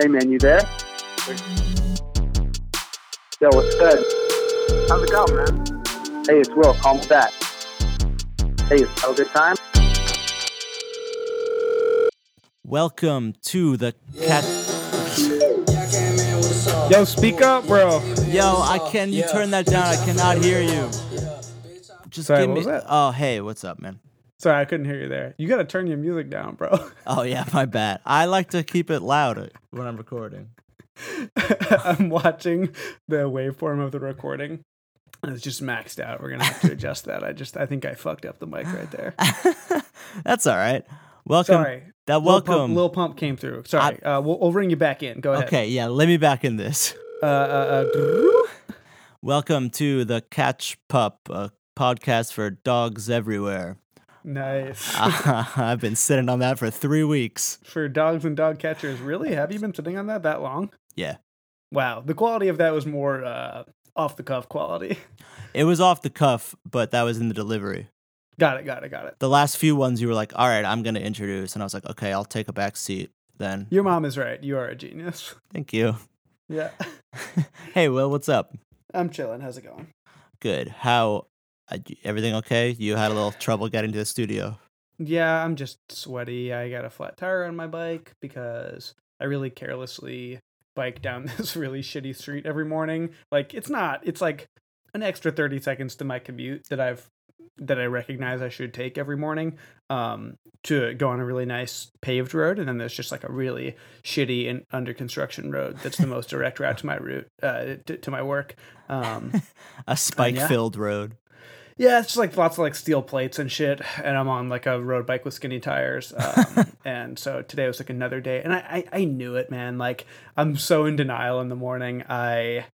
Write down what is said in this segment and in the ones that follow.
Hey man, you there? Yo, what's good? How's it going, man? Hey, it's Will. Call me back. Hey, have a good time. Welcome to the cat. Yo, speak up, bro. Yo, I can you turn that down? I cannot hear you. Just Sorry, give what me. was that? Oh, hey, what's up, man? Sorry, I couldn't hear you there. You gotta turn your music down, bro. Oh yeah, my bad. I like to keep it loud when I'm recording. I'm watching the waveform of the recording. It's just maxed out. We're gonna have to adjust that. I just I think I fucked up the mic right there. That's all right. Welcome. Sorry. That Lil Pump, welcome. Lil Pump came through. Sorry. uh, we'll, we'll ring you back in. Go ahead. okay, yeah. Let me back in this. Uh, uh, uh, Welcome to the Catch Pup, a podcast for dogs everywhere. Nice. I've been sitting on that for three weeks. For dogs and dog catchers, really? Have you been sitting on that that long? Yeah. Wow. The quality of that was more uh, off the cuff quality. It was off the cuff, but that was in the delivery. got it. Got it. Got it. The last few ones, you were like, all right, I'm going to introduce. And I was like, okay, I'll take a back seat then. Your mom is right. You are a genius. Thank you. Yeah. hey, Will, what's up? I'm chilling. How's it going? Good. How? Everything okay? You had a little trouble getting to the studio. Yeah, I'm just sweaty. I got a flat tire on my bike because I really carelessly bike down this really shitty street every morning. Like it's not it's like an extra 30 seconds to my commute that I've that I recognize I should take every morning um to go on a really nice paved road and then there's just like a really shitty and under construction road that's the most direct route to my route uh to, to my work. Um A spike filled road. Yeah, it's just like lots of like steel plates and shit, and I'm on like a road bike with skinny tires. Um, and so today was like another day, and I, I I knew it, man. Like I'm so in denial in the morning. I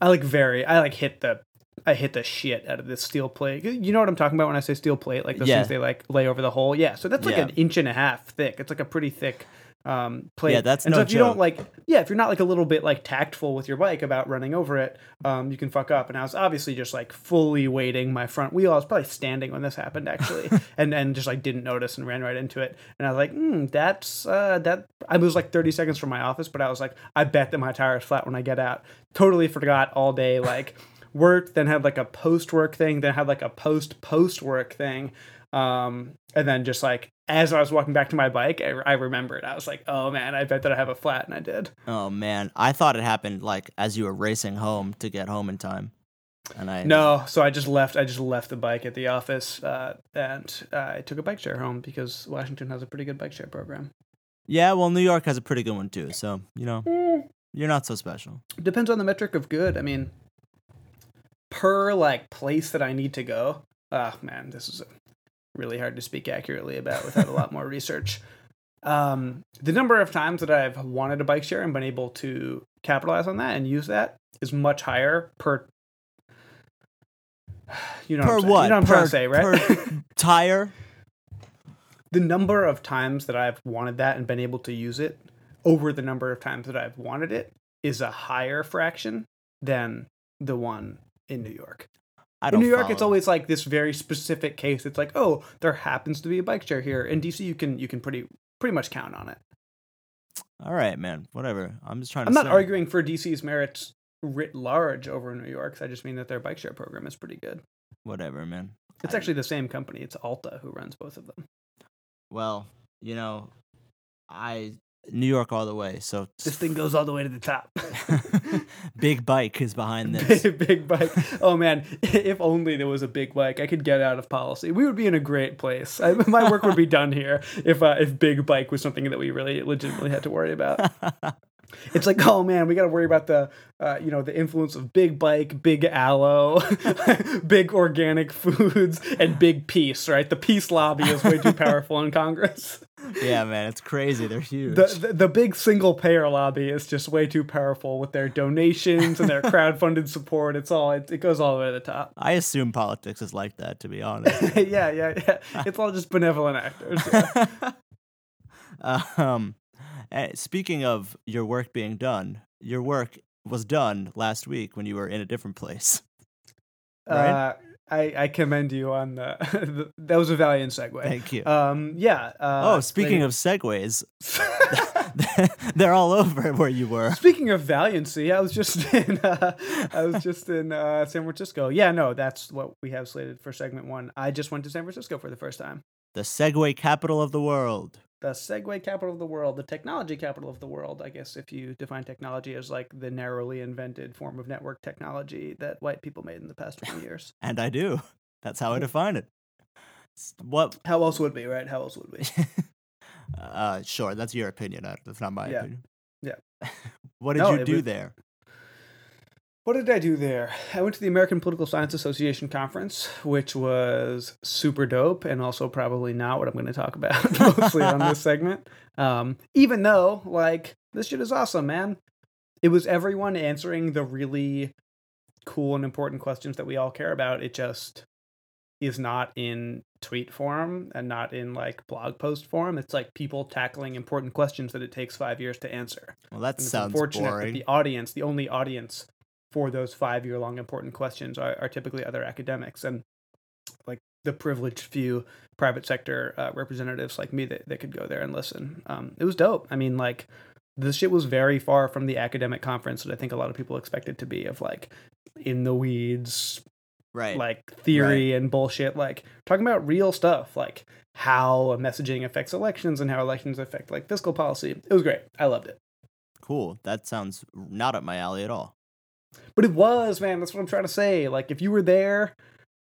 I like very I like hit the I hit the shit out of this steel plate. You know what I'm talking about when I say steel plate? Like those Yeah. things they like lay over the hole. Yeah, so that's like Yeah. an inch and a half thick. It's like a pretty thick um plate. Yeah, that's and no so if you don't like yeah, if you're not like a little bit like tactful with your bike about running over it, um, you can fuck up. And I was obviously just like fully weighting my front wheel. I was probably standing when this happened actually, and and just like didn't notice and ran right into it. And I was like, hmm, that's uh, that. I was like 30 seconds from my office, but I was like, I bet that my tire is flat when I get out. Totally forgot all day like work, then had like a post work thing, then had like a post post work thing. Um, and then just like as I was walking back to my bike, I, I remembered. I was like, "Oh man, I bet that I have a flat," and I did. Oh, man. I thought it happened like as you were racing home to get home in time. And I. No, so I just left. I just left the bike at the office, uh, and uh, I took a bike share home because Washington has a pretty good bike share program. Yeah, well, New York has a pretty good one too. So, you know, Mm. you're not so special. Depends on the metric of good. I mean, per like place that I need to go. Ah, man, this is really hard to speak accurately about without a lot more research. Um, the number of times that I've wanted a bike share and been able to capitalize on that and use that is much higher per. You know Per what? I'm what? You know what I'm Per- trying to say, right? per- Tire? the number of times that I've wanted that and been able to use it over the number of times that I've wanted it is a higher fraction than the one in New York. I In don't New York, it's always like this very specific case. It's like, oh, there happens to be a bike share here. In DC, you can you can pretty pretty much count on it. All right, man. Whatever. I'm just trying to I'm not say. arguing for DC's merits writ large over New York's. I just mean that their bike share program is pretty good. Whatever, man. It's I- actually the same company. It's Alta who runs both of them. Well, you know, I. New York all the way. So. This thing goes all the way to the top. Big bike is behind this. Big, big bike. Oh man, if only there was a big bike, I could get out of policy. We would be in a great place. I, my work would be done here if uh, if big bike was something that we really legitimately had to worry about. It's like, oh man, we got to worry about the, uh, you know, the influence of big bike, big aloe, big organic foods, and big peace. Right, the peace lobby is way too powerful in Congress. yeah, man. It's crazy. They're huge. The, the the big single payer lobby is just way too powerful with their donations and their crowdfunded support. It's all it, it goes all the way to the top. I assume politics is like that, to be honest. yeah, yeah, yeah. It's all just benevolent actors. yeah. um, eh, speaking of your work being done, your work was done last week when you were in a different place. Right? Uh, I, I commend you on the, the that was a valiant segue. Thank you. Um, yeah. Uh, oh, speaking of segues, They're all over where you were. Speaking of valiancy, I was just in uh, I was just in uh, San Francisco. Yeah, no, that's what we have slated for segment one. I just went to San Francisco for the first time. The Segway capital of the world. The Segway capital of the world, the technology capital of the world. I guess if you define technology as like the narrowly invented form of network technology that white people made in the past twenty years. And I do. That's how I define it. What? How else would we, right? How else would we? Uh, sure, that's your opinion. uh, That's not my Yeah. opinion. Yeah. what did No, you do was- there? What did I do there? I went to the American Political Science Association conference, which was super dope and also probably not what I'm going to talk about mostly on this segment. Um, even though, like, this shit is awesome, man. It was everyone answering the really cool and important questions that we all care about. It just is not in tweet form and not in like blog post form. It's like people tackling important questions that it takes five years to answer. Well, that And sounds unfortunate that boring. the audience, the only audience for those five year long important questions are, are typically other academics and like the privileged few private sector uh, representatives like me that, that could go there and listen. Um, it was dope. I mean, like, this shit was very far from the academic conference that I think a lot of people expected to be of like in the weeds, Right. like theory and bullshit. Like talking about real stuff, like how messaging affects elections and how elections affect like fiscal policy. It was great. I loved it. cool. That sounds not up my alley at all. But it was, man. That's what I'm trying to say. Like, if you were there,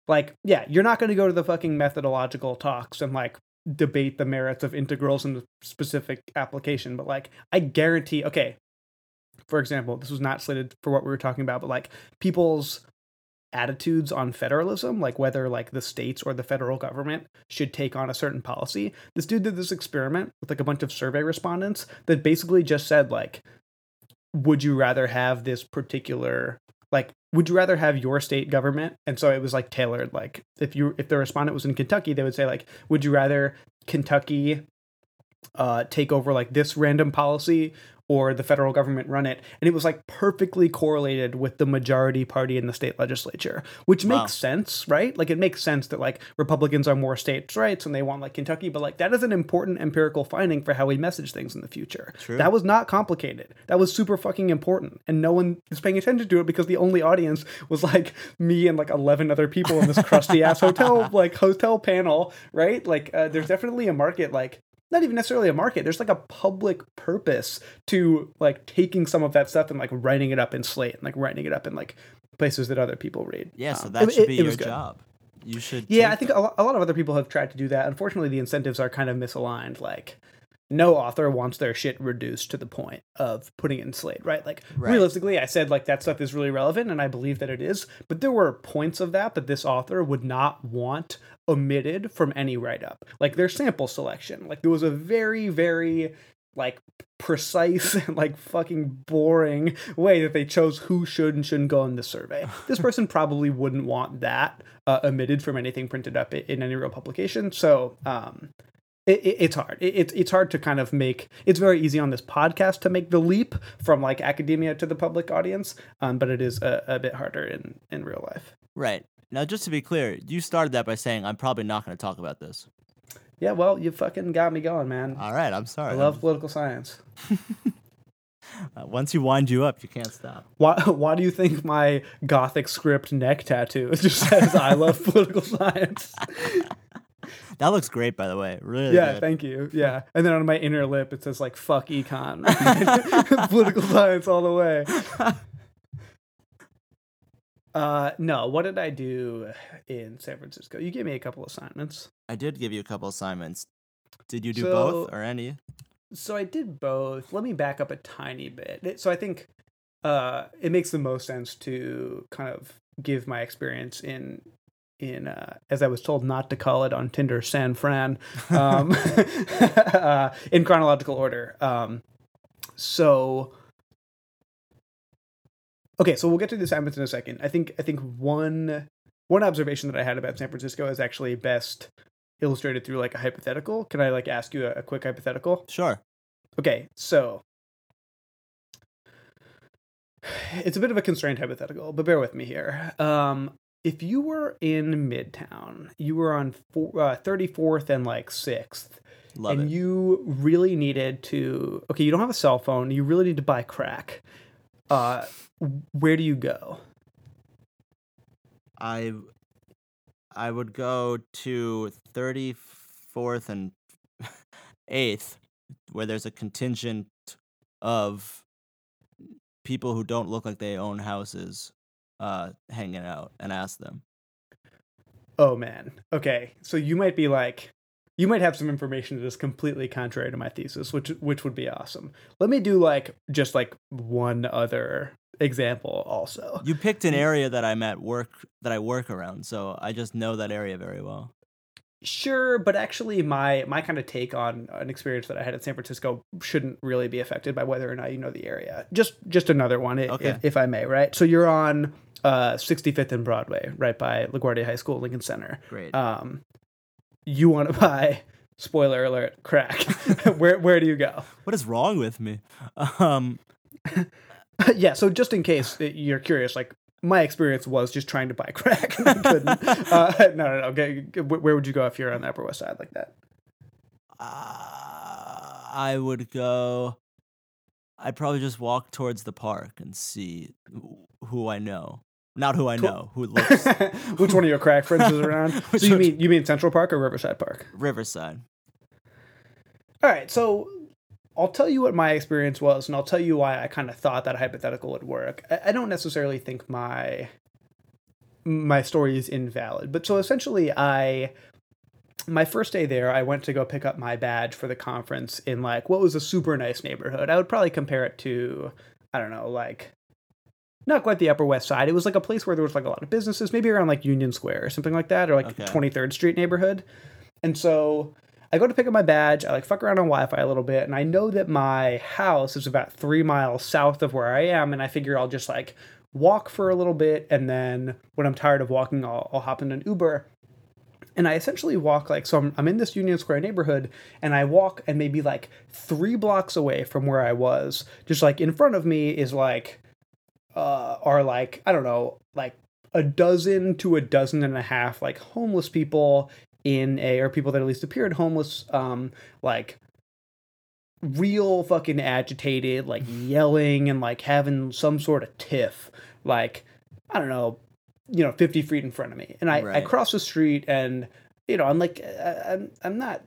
like, yeah, you're not going to go to the fucking methodological talks and like debate the merits of integrals in the specific application. But like, I guarantee, okay, for example, this was not slated for what we were talking about, but like people's attitudes on federalism, like whether like the states or the federal government should take on a certain policy. This dude did this experiment with like a bunch of survey respondents that basically just said like would you rather have this particular like would you rather have your state government? And so it was like tailored like if you if the respondent was in kentucky they would say like would you rather kentucky uh take over like this random policy or the federal government run it and it was like perfectly correlated with the majority party in the state legislature which Wow. makes sense right like it makes sense that like republicans are more states rights and they want like kentucky but like that is an important empirical finding for how we message things in the future True. that was not complicated that was super fucking important and no one is paying attention to it because the only audience was like me and like 11 other people in this crusty ass hotel like hotel panel right like uh, there's definitely a market like not even necessarily a market there's like a public purpose to like taking some of that stuff and like writing it up in slate and like writing it up in like places that other people read Yeah, so Um, that it- should it- be it your good. job. You should. yeah, I think a lo- a lot of other people have tried to do that. Unfortunately, the incentives are kind of misaligned. Like, no author wants their shit reduced to the point of putting it in Slate, right? Like, Right. realistically, I said like that stuff is really relevant, and I believe that it is. But there were points of that that this author would not want omitted from any write up, like their sample selection. Like, there was a very, very like precise and like fucking boring way that they chose who should and shouldn't go in the survey. This person probably wouldn't want that uh, omitted from anything printed up in any real publication. So um, it, it, it's hard. It, it's it's hard to kind of make. It's very easy on this podcast to make the leap from like academia to the public audience, um, but it is a, a bit harder in in real life. Right. Now, just to be clear, you started that by saying, I'm probably not going to talk about this. Yeah, well, you fucking got me going, man. All right, I'm sorry. I love political science. Uh, once you wind you up, you can't stop. Why, why do you think my gothic script neck tattoo just says I love political science? That looks great, by the way. Really yeah, good. thank you. Yeah. And then on my inner lip it says like fuck econ. political science all the way. Uh no, what did I do in San Francisco? You gave me a couple assignments. I did give you a couple assignments. Did you do So- both or any? So I did both. Let me back up a tiny bit. So I think uh, it makes the most sense to kind of give my experience in in uh, as I was told not to call it on Tinder San Fran um, uh, in chronological order. Um, so okay, so we'll get to the assignments in a second. I think I think one one observation that I had about San Francisco is actually best illustrated through like a hypothetical. Can I like ask you a, a quick hypothetical? Sure. Okay, so it's a bit of a constrained hypothetical, but bear with me here. Um, if you were in Midtown, you were on four, uh, 34th and like 6th, Love and it. you really needed to okay, you don't have a cell phone, you really need to buy crack. Uh where do you go? I I would go to 34th and 8th where there's a contingent of people who don't look like they own houses uh hanging out and ask them. Oh man. Okay. So you might be like you might have some information that is completely contrary to my thesis, which which would be awesome. Let me do like just like one other example also. You picked an area that I'm at work that I work around, so I just know that area very well. Sure, but actually my my kind of take on an experience that I had in San Francisco shouldn't really be affected by whether or not you know the area. Just just another one Okay. if, if I may, right? So you're on uh 65th and Broadway, right by LaGuardia High School, Lincoln Center. Great. Um you want to buy spoiler alert crack. where where do you go? what is wrong with me? Um yeah, so just in case you're curious, like my experience was just trying to buy crack and I couldn't. uh, no, no, no. Okay, where would you go if you're on the Upper West Side like that? uh, I would go I'd probably just walk towards the park and see who I know. Not who I know, who looks Which one of your crack friends is around? So you mean you mean Central Park or Riverside Park? Riverside. All right, so I'll tell you what my experience was, and I'll tell you why I kind of thought that hypothetical would work. I, I don't necessarily think my my story is invalid, but so essentially, I my first day there, I went to go pick up my badge for the conference in like what was a super nice neighborhood. I would probably compare it to I don't know, like not quite the Upper West Side. It was like a place where there was like a lot of businesses, maybe around like Union Square or something like that, or like Okay. 23rd Street neighborhood. And so I go to pick up my badge. I like fuck around on Wi-Fi a little bit, and I know that my house is about three miles south of where I am, and I figure I'll just like walk for a little bit, and then when I'm tired of walking, I'll, I'll hop in an Uber. And I essentially walk like so. I'm, I'm in this Union Square neighborhood, and I walk, and maybe like three blocks away from where I was, just like in front of me is like, uh, are like I don't know, like a dozen to a dozen and a half like homeless people in a or people that at least appeared homeless um like real fucking agitated like yelling and like having some sort of tiff like i don't know you know 50 feet in front of me. And i i cross the street and you know i'm like I, i'm i'm not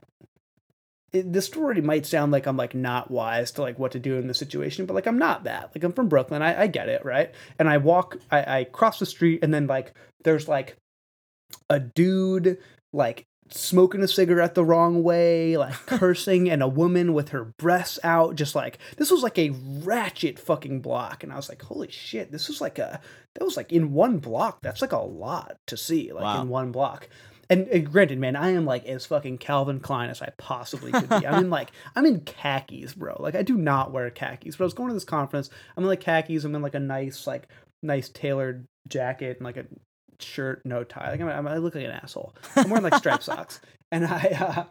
it, this story might sound like i'm like not wise to like what to do in the situation but like i'm not that like i'm from brooklyn i, I get it right and i walk I, I cross the street and then like there's like a dude like smoking a cigarette the wrong way, like cursing, and a woman with her breasts out, just like this was like a ratchet fucking block. And I was like, holy shit, this was like a that was like in one block. That's like a lot to see, like Wow. in one block. And, and granted, man, I am like as fucking Calvin Klein as I possibly could be. I'm in like I'm in khakis, bro. Like I do not wear khakis, but I was going to this conference. I'm in like khakis. I'm in like a nice like nice tailored jacket and like a shirt, no tie. Like I'm, I'm, I look like an asshole. I'm wearing like striped socks, and I, uh,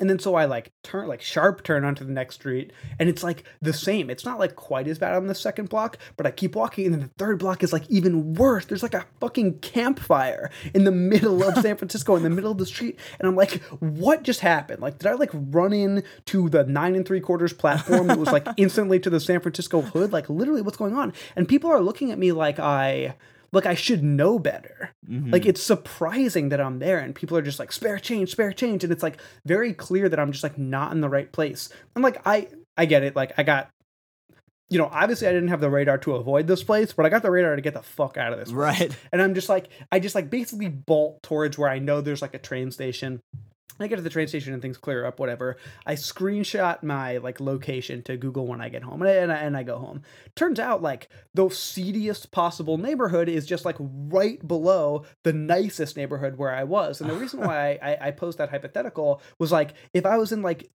and then so I like turn like sharp turn onto the next street, and it's like the same. It's not like quite as bad on the second block, but I keep walking, and then the third block is like even worse. There's like a fucking campfire in the middle of San Francisco, in the middle of the street, and I'm like, what just happened? Like, did I like run in to the nine and three quarters platform that was like instantly to the San Francisco hood? Like, literally, what's going on? And people are looking at me like I like I should know better. Mhm. Like it's surprising that I'm there and people are just like spare change, spare change and it's like very clear that I'm just like not in the right place. I'm like I I get it. Like I got you know, obviously I didn't have the radar to avoid this place, but I got the radar to get the fuck out of this place. right. And I'm just like I just like basically bolt towards where I know there's like a train station. I get to the train station and things clear up, whatever. I screenshot my like location to Google when I get home, and I, and I, and I go home. Turns out like the seediest possible neighborhood is just like right below the nicest neighborhood where I was. And the reason why I, I, posed that hypothetical was like if I was in like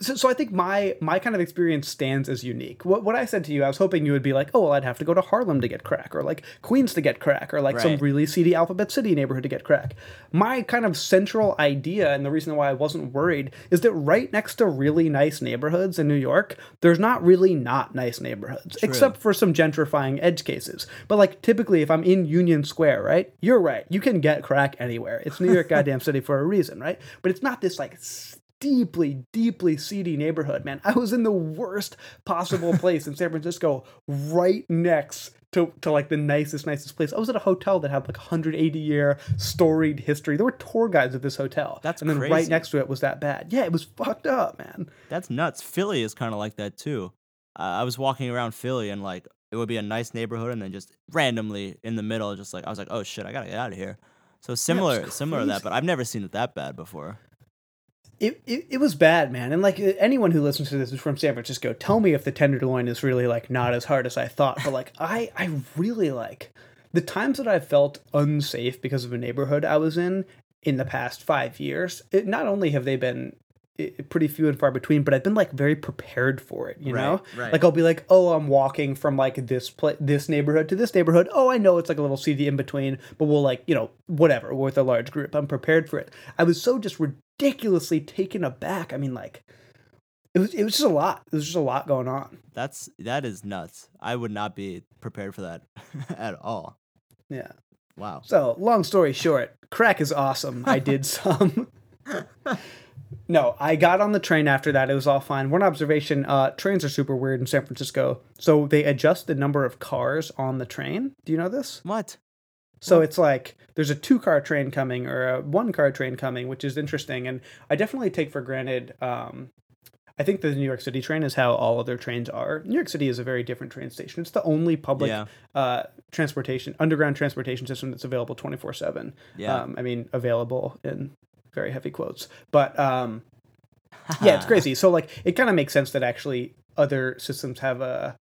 so, so I think my my kind of experience stands as unique. What what I said to you, I was hoping you would be like, oh well, I'd have to go to Harlem to get crack, or like Queens to get crack, or like some really seedy Alphabet City neighborhood to get crack. My kind of central idea, and the reason why I wasn't worried, is that right next to really nice neighborhoods in New York, there's not really not nice neighborhoods, except for some gentrifying edge cases. But like typically, if I'm in Union Square, right, you're right, you can get crack anywhere. It's New York goddamn city for a reason, right? But it's not this like deeply, deeply seedy neighborhood, man. I was in the worst possible place in San Francisco, right next to, to like the nicest, nicest place. I was at a hotel that had like 180 year storied history. There were tour guides at this hotel. That's and then right next to it was that bad. Yeah, it was fucked up, man. That's nuts. Philly is kind of like that too. Uh, I was walking around Philly and like it would be a nice neighborhood, and then just randomly in the middle, just like I was like, oh shit, I gotta get out of here. So similar, similar to that, but. I've never seen it that bad before. It, it, was bad, man. And like anyone who listens to this is from San Francisco. Tell me if the tenderloin is really like not as hard as I thought. But like I I really like the times that I felt unsafe because of a neighborhood I was in in the past five years. It, not only have they been pretty few and far between, but I've been like very prepared for it. You know, Right, right. like I'll be like, oh, I'm walking from like this pla- this neighborhood to this neighborhood. Oh, I know it's like a little seedy in between, but we'll like you know whatever. We're with a large group. I'm prepared for it. I was so just ridiculously taken aback. I mean, like it was it was just a lot. It was just a lot going on. That's that is nuts. I would not be prepared for that at all. Yeah. Wow. So, long story short, crack is awesome. I did some. no, I got on the train after that. It was all fine. One observation uh, trains are super weird in San Francisco. So, they adjust the number of cars on the train. Do you know this? What? So, it's like there's a two car train coming or a one car train coming, which is interesting. And I definitely take for granted. Um, I think the New York City train is how all other trains are. New York City is a very different train station. It's the only public Yeah. uh, transportation, underground transportation system that's available 24 7. Yeah. Um, I mean, available in very heavy quotes. But um, yeah, it's crazy. So, like, it kind of makes sense that actually other systems have a.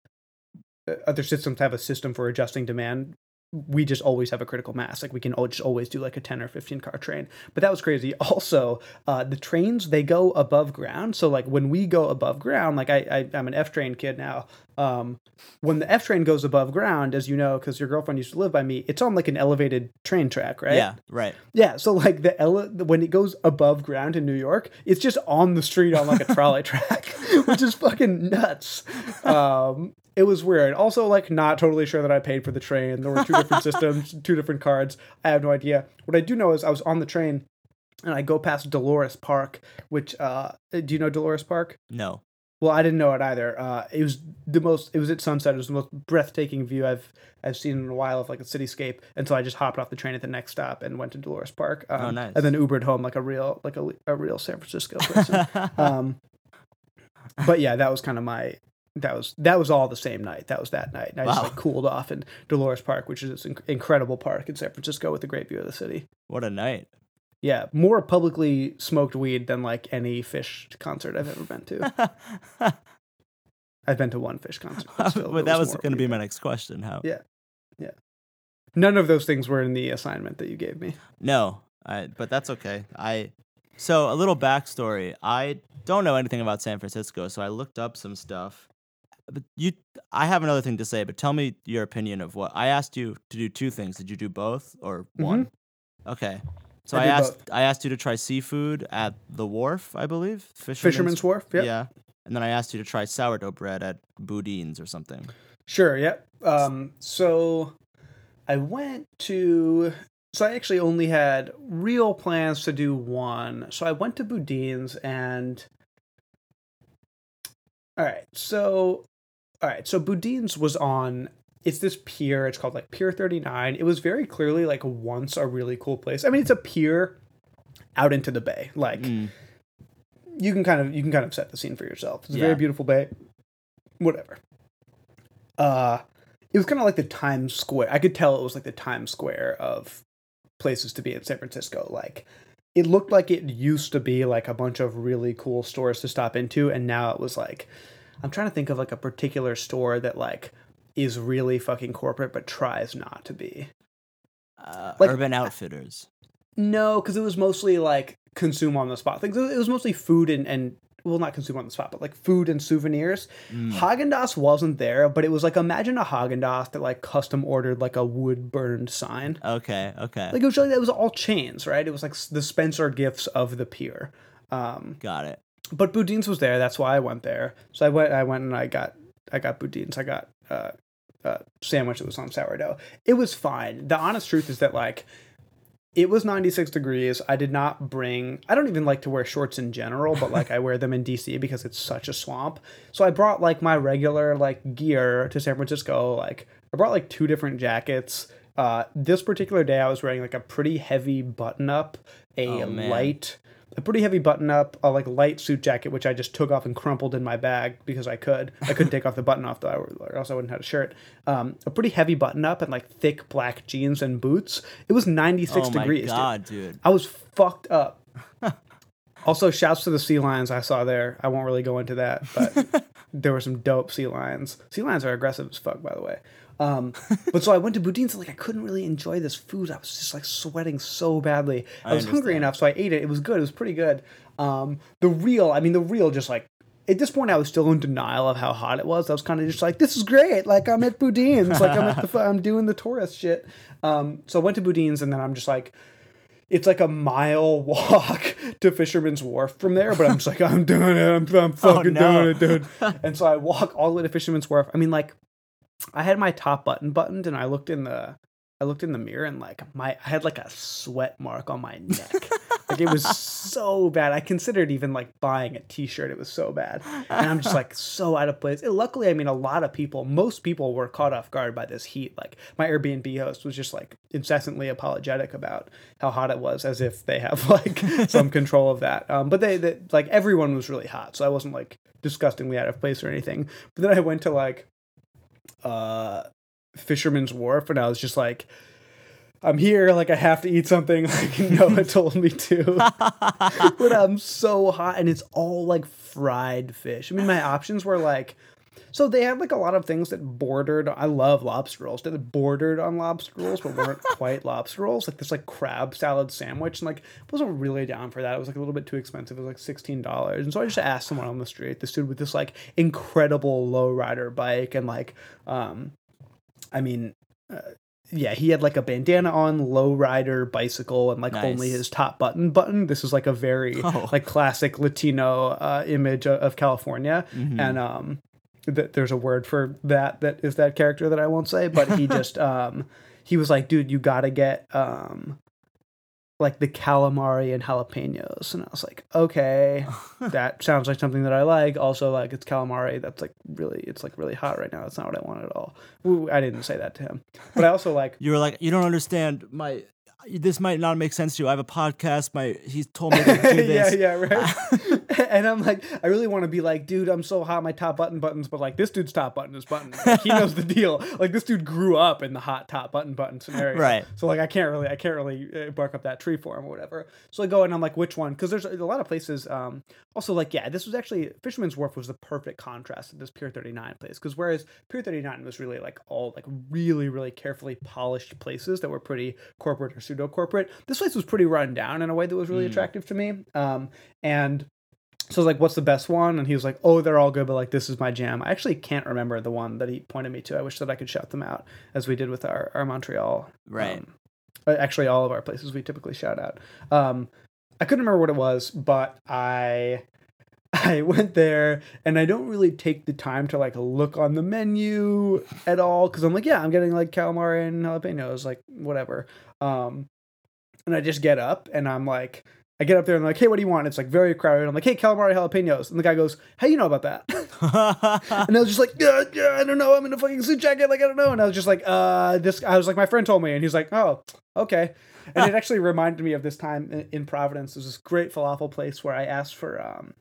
uh, Other systems have a system for adjusting demand. We just always have a critical mass. Like we can just always do like a ten or fifteen car train. But that was crazy. Also, uh, the trains they go above ground. So like when we go above ground, like I, I I'm an F train kid now. Um, when the F train goes above ground, as you know, because your girlfriend used to live by me, it's on like an elevated train track, right? Yeah. Right. Yeah, so like the ele- when it goes above ground in New York, it's just on the street on like a trolley track, which is fucking nuts. Um, it was weird. Also, like not totally sure that I paid for the train. There were two different systems, two different cards. I have no idea. What I do know is I was on the train, and I go past Dolores Park, which uh, do you know Dolores Park? No. Well, I didn't know it either. Uh, it was the most. It was at sunset. It was the most breathtaking view I've I've seen in a while of like a cityscape. And so I just hopped off the train at the next stop and went to Dolores Park. Um, Oh, nice. And then Ubered home like a real like a, a real San Francisco person. um, but yeah, that was kind of my. That was that was all the same night. That was that night. And I just like cooled off in Dolores Park, which is this inc- incredible park in San Francisco with a great view of the city. what a night. Yeah, more publicly smoked weed than like any Phish concert I've ever been to. I've been to one Phish concert. but that was more going to be my next question. How? Yeah. Yeah. None of those things were in the assignment that you gave me. No, I, but that's okay. I so a little backstory. I don't know anything about San Francisco, so I looked up some stuff. But you, I have another thing to say, but tell me your opinion of what I asked you to do. Two things. Did you do both or mm-hmm. one? Okay. So. I I, asked. both. I asked you to try seafood at the wharf, I believe. Fisherman's Wharf. Yep. Yeah. And then I asked you to try sourdough bread at Boudin's or something. Sure. Yep. Um, so I went to. So I actually only had real plans to do one. So I went to Boudin's and. All right. So, all right. So Boudin's was on. It's this pier. It's called like Pier 39. It was very clearly like once a really cool place. I mean, it's a pier out into the bay. Like Mm, you can kind of you can kind of set the scene for yourself. It's a Yeah. very beautiful bay. Whatever. Uh it was kind of like the Times Square. I could tell it was like the Times Square of places to be in San Francisco. Like it looked like it used to be like a bunch of really cool stores to stop into and now it was like I'm trying to think of like a particular store that like is really fucking corporate but tries not to be. uh, Like- Urban Outfitters. No, because it was mostly like consume on the spot things. It was mostly food and, and well, not consume on the spot, but like food and souvenirs. Mm. Haagen Dazs wasn't there, but it was like imagine a Haagen Dazs that like custom ordered like a wood burned sign. Okay. Okay. Like it was like it was all chains, right? It was like the Spencer gifts of the pier. Um, Got it. but Boudin's was there. That's why I went there. So I went. I went and I got. I got Boudin's. I got uh, uh, sandwich that was on sourdough. It was fine. The honest truth is that like it was 96 degrees. I did not bring, I don't even like to wear shorts in general, but like I wear them in DC because it's such a swamp. So I brought like my regular like gear to San Francisco. Like I brought like two different jackets. Uh, this particular day I was wearing like a pretty heavy button up, a Oh, light, a pretty heavy button up, a like light suit jacket, which I just took off and crumpled in my bag because I could. I couldn't take off the button off though, or else I wouldn't have a shirt. Um, a pretty heavy button up and like thick black jeans and boots. It was 96 oh my degrees. dude. god, dude. I was fucked up. also, shouts to the sea lions I saw there. I won't really go into that, but there were some dope sea lions. Sea lions are aggressive as fuck, by the way. Um, but so I went to Boudin's and like I couldn't really enjoy this food. I was just like sweating so badly. I, I was hungry enough, so I ate it. It was good. It was pretty good. Um, the real, I mean, the real, just like at this point, I was still in denial of how hot it was. I was kind of just like, this is great. Like I'm at Boudin's. Like I'm at the, I'm doing the tourist shit. Um, so I went to Boudin's and then I'm just like, it's like a mile walk to Fisherman's Wharf from there, but I'm just like, I'm doing it. I'm, I'm fucking no. doing it, dude. and so I walk all the way to Fisherman's Wharf. I mean, like, I had my top button buttoned, and I looked in the, I looked in the mirror, and like my, I had like a sweat mark on my neck. like it was so bad. I considered even like buying a T-shirt. It was so bad, and I'm just like so out of place. And luckily, I mean, a lot of people, most people were caught off guard by this heat. Like my Airbnb host was just like incessantly apologetic about how hot it was, as if they have like some control of that. Um, but they, they, like everyone was really hot, so I wasn't like disgustingly out of place or anything. But then I went to like uh Fisherman's Wharf, and I was just like. I'm here, like I have to eat something. Like Noah told me to, but I'm so hot, and it's all like fried fish. I mean, my options were like, so they had like a lot of things that bordered. I love lobster rolls. That bordered on lobster rolls, but weren't quite lobster rolls. Like this like crab salad sandwich, and like I wasn't really down for that. It was like a little bit too expensive. It was like sixteen dollars, and so I just asked someone on the street. This dude with this like incredible lowrider bike, and like, um, I mean. Uh, yeah, he had like a bandana on, lowrider bicycle, and like only his top button button. This is like a very Oh. like classic Latino uh, image of, California, Mhm. and um, th- there's a word for that that is that character that I won't say, but he just um, he was like, dude, you gotta get um, like the calamari and jalapenos, and I was like, okay, that sounds like something that I like. Also, like it's calamari. That's like really, it's like really hot right now. That's not what I want at all. Ooh, I didn't say that to him, but I also like. You were like, you don't understand. My this might not make sense to you. I have a podcast. My he's told me to do this. yeah, yeah, right. and I'm like, I really want to be like, dude, I'm so hot, my top button buttons, but like this dude's top button is button. Like, he knows the deal. Like this dude grew up in the hot top button button scenario, Right. So like, I can't really, I can't really uh, bark up that tree for him or whatever. So I go and I'm like, which one? Because there's a lot of places. Um, also like, yeah, this was actually Fisherman's Wharf was the perfect contrast to this Pier 39 place. Because whereas Pier 39 was really like all like really, really carefully polished places that were pretty corporate or pseudo corporate. This place was pretty run down in a way that was really Mm. attractive to me. Um, and so I was like, what's the best one? And he was like, oh, they're all good, but like, this is my jam. I actually can't remember the one that he pointed me to. I wish that I could shout them out as we did with our, our Montreal. Right. um, uh, actually, all of our places we typically shout out. Um, I couldn't remember what it was, but I I went there and I don't really take the time to like look on the menu at all because I'm like, yeah, I'm getting like calamari and jalapenos, like whatever. Um, and I just get up and I'm like, I get up there and I'm like, hey, what do you want? It's like very crowded. I'm like, hey, calamari jalapenos, and the guy goes, how you know about that? and I was just like, yeah, yeah, I don't know. I'm in a fucking suit jacket. Like, I don't know. And I was just like, uh, this, I was like, my friend told me. And he's like, oh, okay. And it actually reminded me of this time in, in Providence. There's this great falafel place where I asked for um,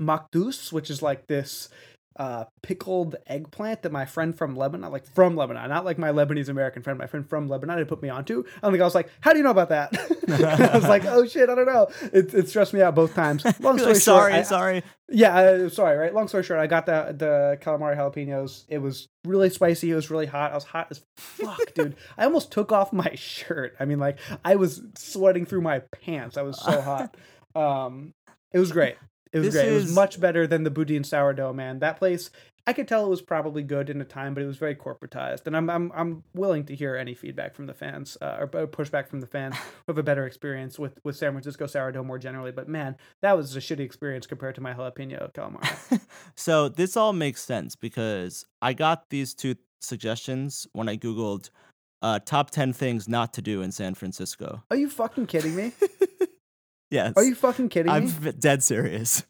makdous, which is like this uh, pickled eggplant that my friend from Lebanon, like from Lebanon, not like my Lebanese American friend, my friend from Lebanon had put me onto. I think I was like, how do you know about that? I was like, oh shit, I don't know. It, it stressed me out both times. Long story like, short, sorry, I- sorry. yeah, uh, sorry, right? Long story short, I got the the calamari jalapenos. It was really spicy. It was really hot. I was hot as fuck, dude. I almost took off my shirt. I mean, like I was sweating through my pants. I was so hot. Um, it was great. It was This great. It is- was much better than the Boudin sourdough, man. That place, I could tell it was probably good in a time, but it was very corporatized. And I'm I'm I'm willing to hear any feedback from the fans uh, or pushback from the fans who have a better experience with with San Francisco sourdough more generally. But man, that was a shitty experience compared to my jalapeno calamari. so this all makes sense because I got these two suggestions when I googled uh, top ten things not to do in San Francisco. Are you fucking kidding me? Yes, Are you fucking kidding me? I'm me? f- dead serious.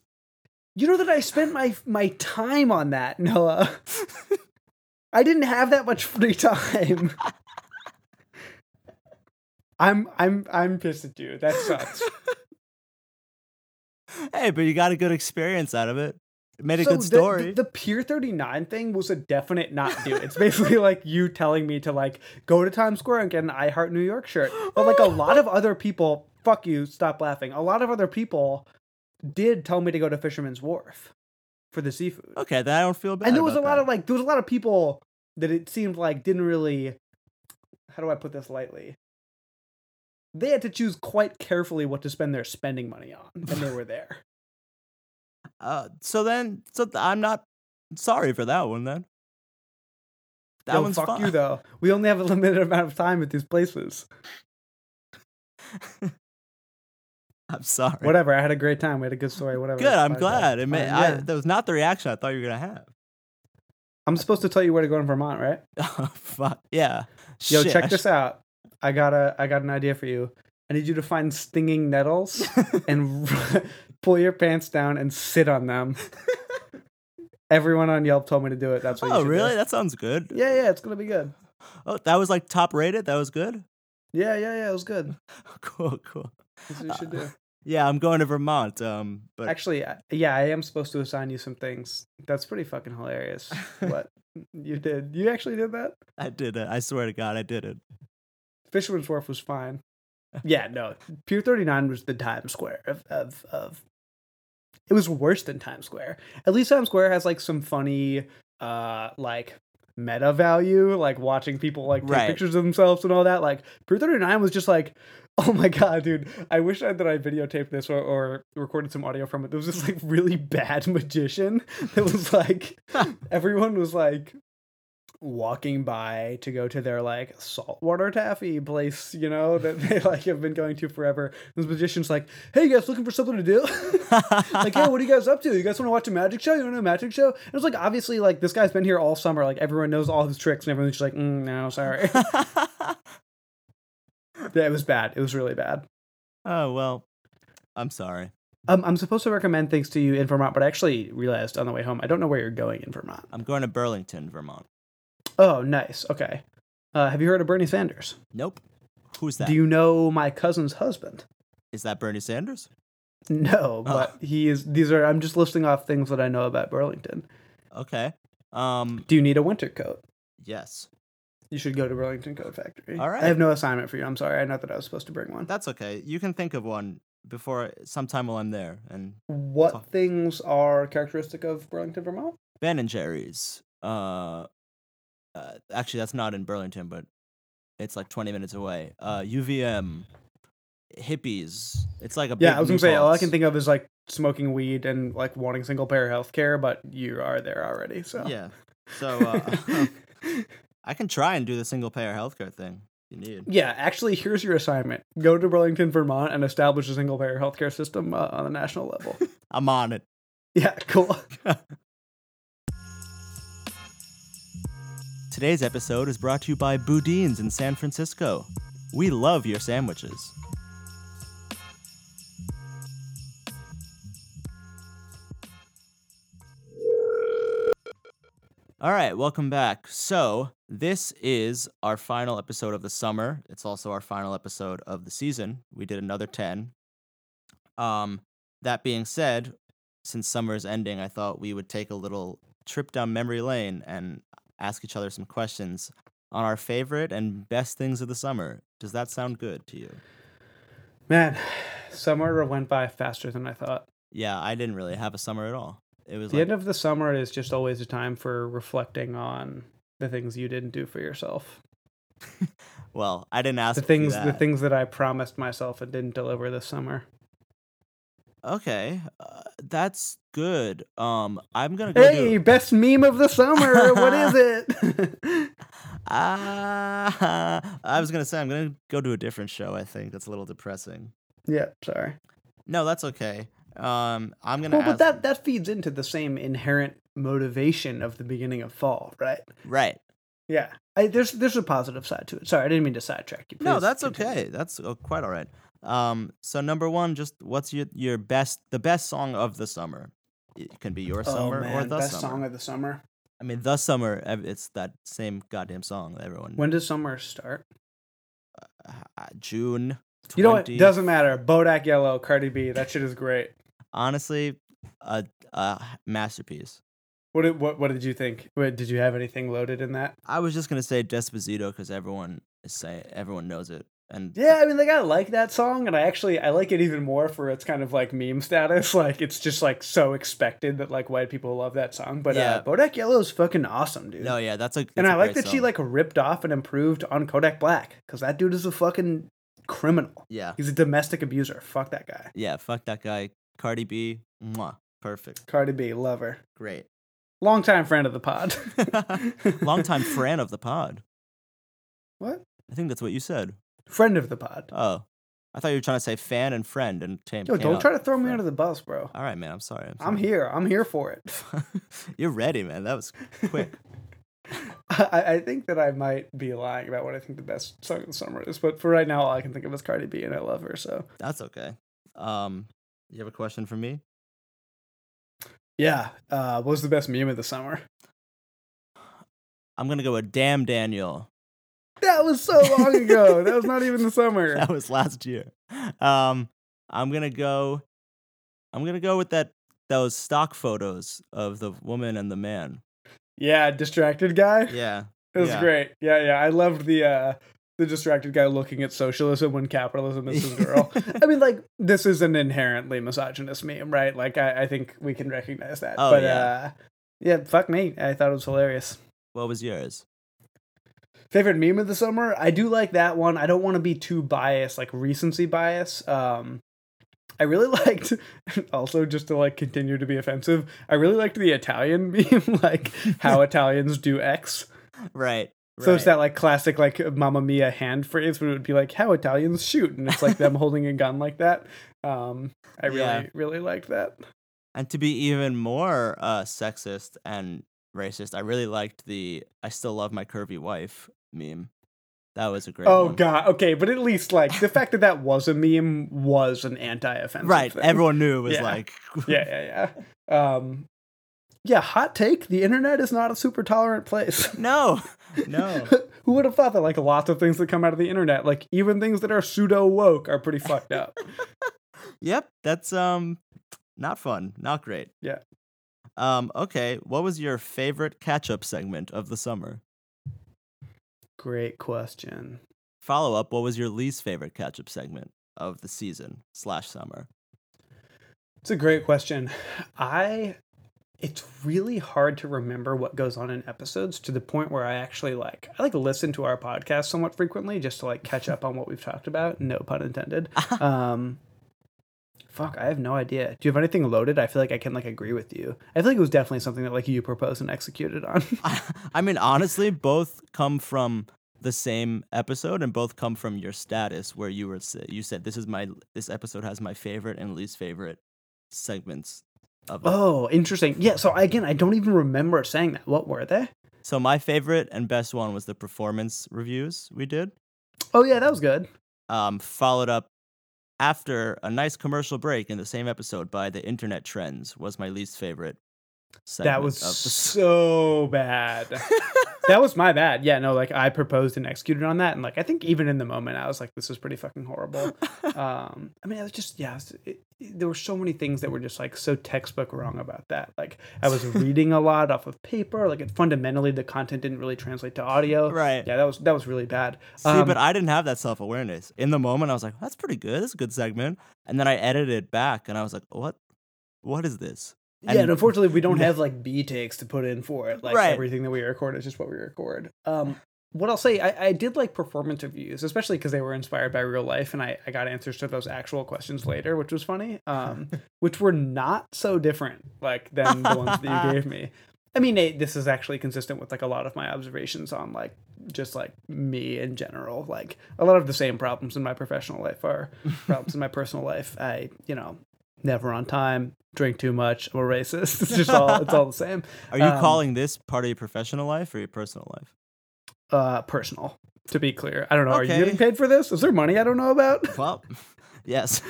You know that I spent my my time on that, Noah. I didn't have that much free time. I'm I'm I'm pissed at you. That sucks. Hey, but you got a good experience out of it. It made a So good the- story. The, the Pier 39 thing was a definite not do. It's basically like you telling me to like go to Times Square and get an I Heart New York shirt. But like a lot of other people, fuck you, stop laughing. A lot of other people did tell me to go to Fisherman's Wharf for the seafood. okay, that I don't feel bad. and there was a lot that. of like there was a lot of people that it seemed like didn't really how do I put this lightly? They had to choose quite carefully what to spend their spending money on, and they were there. Uh, so then, so th- I'm not sorry for that one then. That Yo, one's fuck fine. you though. We only have a limited amount of time at these places. I'm sorry. Whatever. I had a great time. We had a good story. Whatever. Good. I'm glad. It may, I, yeah. that was not the reaction I thought you were gonna have. I'm supposed to tell you where to go in Vermont, right? Oh, fuck. Yeah. Yo, Shit, check this out. I got a I got an idea for you. I need you to find stinging nettles and pull your pants down and sit on them. Everyone on Yelp told me to do it. That's what. you Oh, really? Do. That sounds good. Yeah, yeah, it's gonna be good. Oh, that was like top rated. That was good. Yeah, yeah, yeah, it was good. Cool, cool. That's what you should do. Uh, Yeah, I'm going to Vermont. Um, but Actually, yeah, I am supposed to assign you some things. That's pretty fucking hilarious. What you did? You actually did that? I did it. I swear to God, I did it. Fisherman's Wharf was fine. Yeah, no. Pier 39 was the Times Square of, of, of it was worse than Times Square. At least Times Square has like some funny uh like meta value, like watching people like take Right. pictures of themselves and all that. Like Pier 39 was just like Oh my god, dude! I wish I, that I videotaped this or, or recorded some audio from it. There was this like really bad magician that was like, everyone was like walking by to go to their like saltwater taffy place, you know, that they like have been going to forever. This magician's like, "Hey, you guys looking for something to do?" like, "Yeah, what are you guys up to? You guys want to watch a magic show? You want to do a magic show?" And it's like, obviously, like this guy's been here all summer. Like everyone knows all his tricks, and everyone's just like, mm, "No, sorry." yeah, it was bad. It was really bad. oh well, I'm sorry. Um, I'm supposed to recommend things to you in Vermont, but I actually realized on the way home I don't know where you're going in Vermont. I'm going to Burlington, Vermont. Oh, nice. Okay. Uh, have you heard of Bernie Sanders? Nope. Who's that? Do you know my cousin's husband? Is that Bernie Sanders? No, but he is. These are. I'm just listing off things that I know about Burlington. Okay. Um. Do you need a winter coat? Yes. You should go to Burlington Coat Factory. All right. I have no assignment for you. I'm sorry. I know that I was supposed to bring one. That's okay. You can think of one before sometime while I'm there. And What Talk. things are characteristic of Burlington, Vermont? Ben and Jerry's. Uh, uh, actually, that's not in Burlington, but it's like 20 minutes away. Uh, UVM, hippies. It's like a Yeah, I was gonna say all I can think of is like smoking weed and like wanting single payer health care, but you are there already. So Yeah. So uh, I can try and do the single payer healthcare thing if you need. Yeah, actually, here's your assignment: go to Burlington, Vermont, and establish a single payer healthcare system uh, on the national level. I'm on it. yeah, cool. Today's episode is brought to you by Boudin's in San Francisco. We love your sandwiches. All right, welcome back. So, this is our final episode of the summer. It's also our final episode of the season. We did another 10. Um, that being said, since summer is ending, I thought we would take a little trip down memory lane and ask each other some questions on our favorite and best things of the summer. Does that sound good to you? Man, summer went by faster than I thought. Yeah, I didn't really have a summer at all. It was The like, end of the summer is just always a time for reflecting on the things you didn't do for yourself. well, I didn't ask The things, the things that I promised myself and didn't deliver this summer. Okay, uh, that's good. Um, I'm gonna go Hey, do. best meme of the summer. what is it? Ah, I was gonna say I'm gonna go to a different show. I think that's a little depressing. yeah, sorry. No, that's okay. Um, I'm gonna Well, ask. but that that feeds into the same inherent motivation of the beginning of fall, right? right. Yeah, I, there's there's a positive side to it. Sorry, I didn't mean to sidetrack you. No, that's continue. okay. That's uh, quite all right. Um, so number one, just what's your your best the best song of the summer? It can be your Oh summer man, or the best summer. song of the summer. I mean, the summer. It's that same goddamn song that everyone. When does summer start? uh, June. 20, You know what? Doesn't matter. Bodak Yellow, Cardi B. That shit is great. Honestly, a a masterpiece. What did what what did you think? What, did you have anything loaded in that? I was just gonna say Despacito because everyone is say everyone knows it, and Yeah, I mean, like I like that song, and I actually I like it even more for its kind of like meme status. Like it's just like so expected that like white people love that song. But Yeah. uh, Bodak Yellow is fucking awesome, dude. no, yeah, that's a. and that's I a like that she like ripped off and improved on Kodak Black because that dude is a fucking criminal. Yeah, He's a domestic abuser. Fuck that guy. yeah, fuck that guy. Cardi B, mwah, perfect, Cardi B, love her. great. Longtime friend of the pod. Longtime friend of the pod. What? I think that's what you said. Friend of the pod. Oh, I thought you were trying to say fan and friend and came. Yo, don't out try to throw me friend. under the bus, bro. All right, man. I'm sorry. I'm, I'm here. I'm here for it. You're ready, man. That was quick. I, I think that I might be lying about what I think the best song of the summer is, but for right now, all I can think of is Cardi B, and I love her. So That's okay. Um, you have a question for me? yeah, uh, what was the best meme of the summer? I'm gonna go with Damn Daniel. That was so long ago. that was not even the summer. That was last year. Um, I'm gonna go. I'm gonna go with that. Those stock photos of the woman and the man. Yeah, distracted guy. Yeah, It was yeah. great. Yeah, yeah. I loved the uh the distracted guy looking at socialism when capitalism is his girl. I mean, like this is an inherently misogynist meme, right? Like I, I think we can recognize that. Oh, but yeah. uh yeah, fuck me. I thought it was hilarious. What was yours? Favorite meme of the summer? I do like that one. I don't want to be too biased, like recency bias. Um I really liked also just to like continue to be offensive, I really liked the Italian meme, like how Italians do X. Right. So it's that like classic like Mamma Mia hand phrase where it would be like how Italians shoot, and it's like them holding a gun like that. Um, I really Yeah. really liked that. And to be even more uh, sexist and racist, I really liked the "I still love my curvy wife" meme. That was a great Oh one. god, okay, but at least like the fact that that was a meme was an anti-offensive. Right. thing. Everyone knew it was Yeah. like yeah, yeah, yeah. Um, yeah, hot take: the internet is not a super tolerant place. no, no. Who would have thought that like lots of things that come out of the internet, like even things that are pseudo woke, are pretty fucked up. Yep, that's um not fun, not great. Yeah. Um okay, what was your favorite catch-up segment of the summer? Great question. Follow up, what was your least favorite catch-up segment of the season slash summer? It's a great question. I it's really hard to remember what goes on in episodes to the point where I actually like I like listen to our podcast somewhat frequently just to like catch up on what we've talked about, no pun intended. Um fuck, I have no idea. Do you have anything loaded? I feel like I can like agree with you. I feel like it was definitely something that like you proposed and executed on. I mean, honestly, both come from the same episode and both come from your status where you were you said this is my this episode has my favorite and least favorite segments of it. oh, interesting. Yeah, so again, I don't even remember saying that. What were they? So my favorite and best one was the performance reviews we did. Oh yeah, that was good. um, followed up after a nice commercial break in the same episode by the internet trends was my least favorite. That was so bad. that was my bad. Yeah, no, like I proposed and executed on that, and like I think even in the moment I was like, this was pretty fucking horrible. um, I mean, I was just yeah, it, it- there were so many things that were just like so textbook wrong about that. Like I was reading a lot off of paper. Like it, fundamentally, the content didn't really translate to audio. right. Yeah, that was that was really bad. See, Um, but I didn't have that self awareness in the moment. I was like, "That's pretty good. That's a good segment." And then I edited it back, and I was like, "What? What is this?" Yeah, and unfortunately, we don't have like B takes to put in for it. Like Right. everything that we record is just what we record. Um, what I'll say, I, I did like performance reviews, especially because they were inspired by real life, and I, I got answers to those actual questions later, which was funny. Um, which were not so different like than the ones that you gave me. I mean, eh, this is actually consistent with like a lot of my observations on like just like me in general. Like a lot of the same problems in my professional life are problems in my personal life. I, you know, never on time, drink too much, I'm a racist. It's just all it's all the same. Are you Um, calling this part of your professional life or your personal life? uh, personal. To be clear, I don't know. Are you getting paid for this? Is there money I don't know about? Well, yes.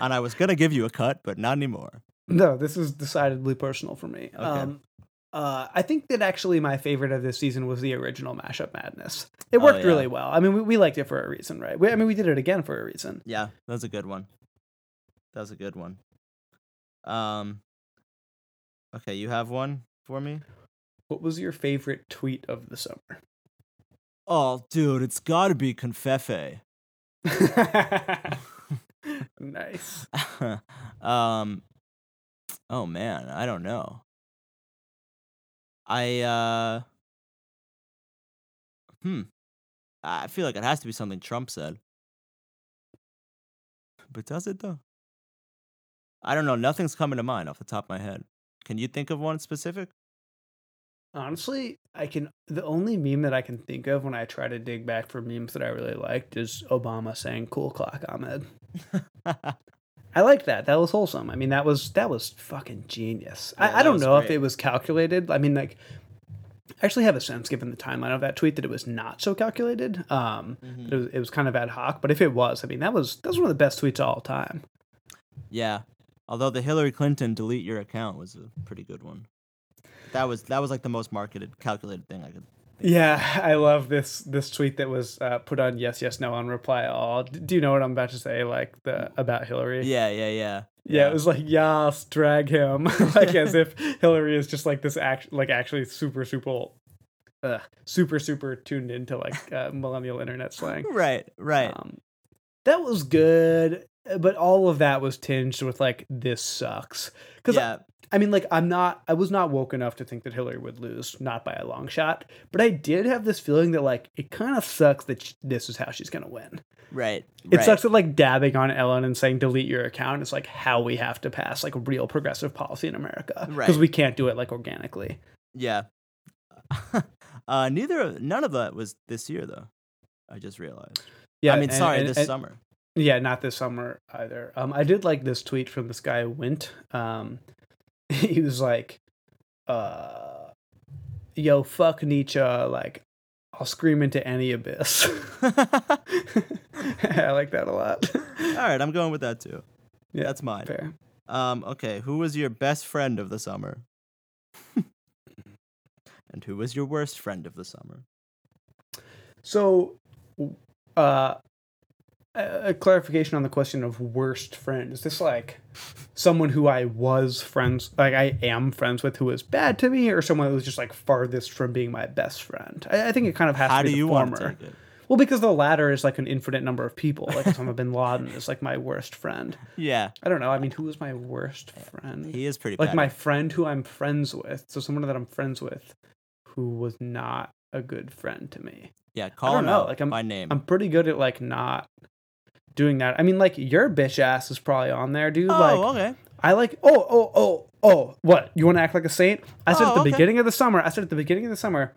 And I was gonna give you a cut, but not anymore. No, this is decidedly personal for me. Um, uh, I think that actually my favorite of this season was the original Mashup Madness. It Oh, worked yeah. really well. I mean, we, we liked it for a reason, right? We, I mean, we did it again for a reason. Yeah, that was a good one. That was a good one. Um. Okay, you have one for me. What was your favorite tweet of the summer? Oh, dude, it's got to be covfefe. nice. um. Oh man, I don't know. I uh. Hmm. I feel like it has to be something Trump said. But does it though? I don't know. Nothing's coming to mind off the top of my head. Can you think of one specific? Honestly, I can. The only meme that I can think of when I try to dig back for memes that I really liked is Obama saying "Cool clock, Ahmed." I liked that. That was wholesome. I mean, that was that was fucking genius. Yeah, I, I don't know if it was calculated. I mean, like, I actually have a sense, given the timeline of that tweet, that it was not so calculated. Um, Mhm. it was it was kind of ad hoc. But if it was, I mean, that was that was one of the best tweets of all time. Yeah. Although the Hillary Clinton delete your account was a pretty good one. That was that was like the most marketed, calculated thing I could. Yeah, I love this this tweet that was uh, put on yes yes no on reply all. Do you know what I'm about to say? Like the about Hillary. Yeah, yeah, yeah. Yeah, it was like yes, drag him, like as if Hillary is just like this act, like actually super super, uh, super super tuned into like uh, millennial internet slang. right, right. Um, that was good, but all of that was tinged with like this sucks. Because yeah, I mean, like, I'm not, I was not woke enough to think that Hillary would lose, not by a long shot. But I did have this feeling that, like, it kind of sucks that sh- this is how she's going to win. right. It right. sucks that, like, dabbing on Ellen and saying delete your account is, like, how we have to pass, like, real progressive policy in America. Because Right. we can't do it, like, organically. Yeah. uh, neither, of, none of that was this year though. I just realized. Yeah. I mean, and- sorry, and- this and- summer. Yeah, not this summer either. Um, I did like this tweet from this guy Wint. Um, he was like, uh, "Yo, fuck Nietzsche. Like, I'll scream into any abyss." I like that a lot. All right, I'm going with that too. Yeah, That's mine. Fair. Um, okay, who was your best friend of the summer? and who was your worst friend of the summer? So, uh, a clarification on the question of worst friend. Is this like someone who I was friends, like I am friends with, who was bad to me, or someone who was just like farthest from being my best friend? I, I think it kind of has How to be do the you former. want to take it? Well, because the latter is like an infinite number of people. Like Osama bin Laden is like my worst friend. Yeah, I don't know. I mean, who was my worst friend? he is pretty like bad. my friend who I'm friends with. So someone that I'm friends with, who was not a good friend to me. yeah, call don't him know, out like, I'm- by name. I'm pretty good at like not doing that. I mean, like your bitch ass is probably on there, dude. oh, like okay. I like. Oh, oh, oh, oh. What? You want to act like a saint? I said Oh, at the oh, okay. beginning of the summer. I said at the beginning of the summer.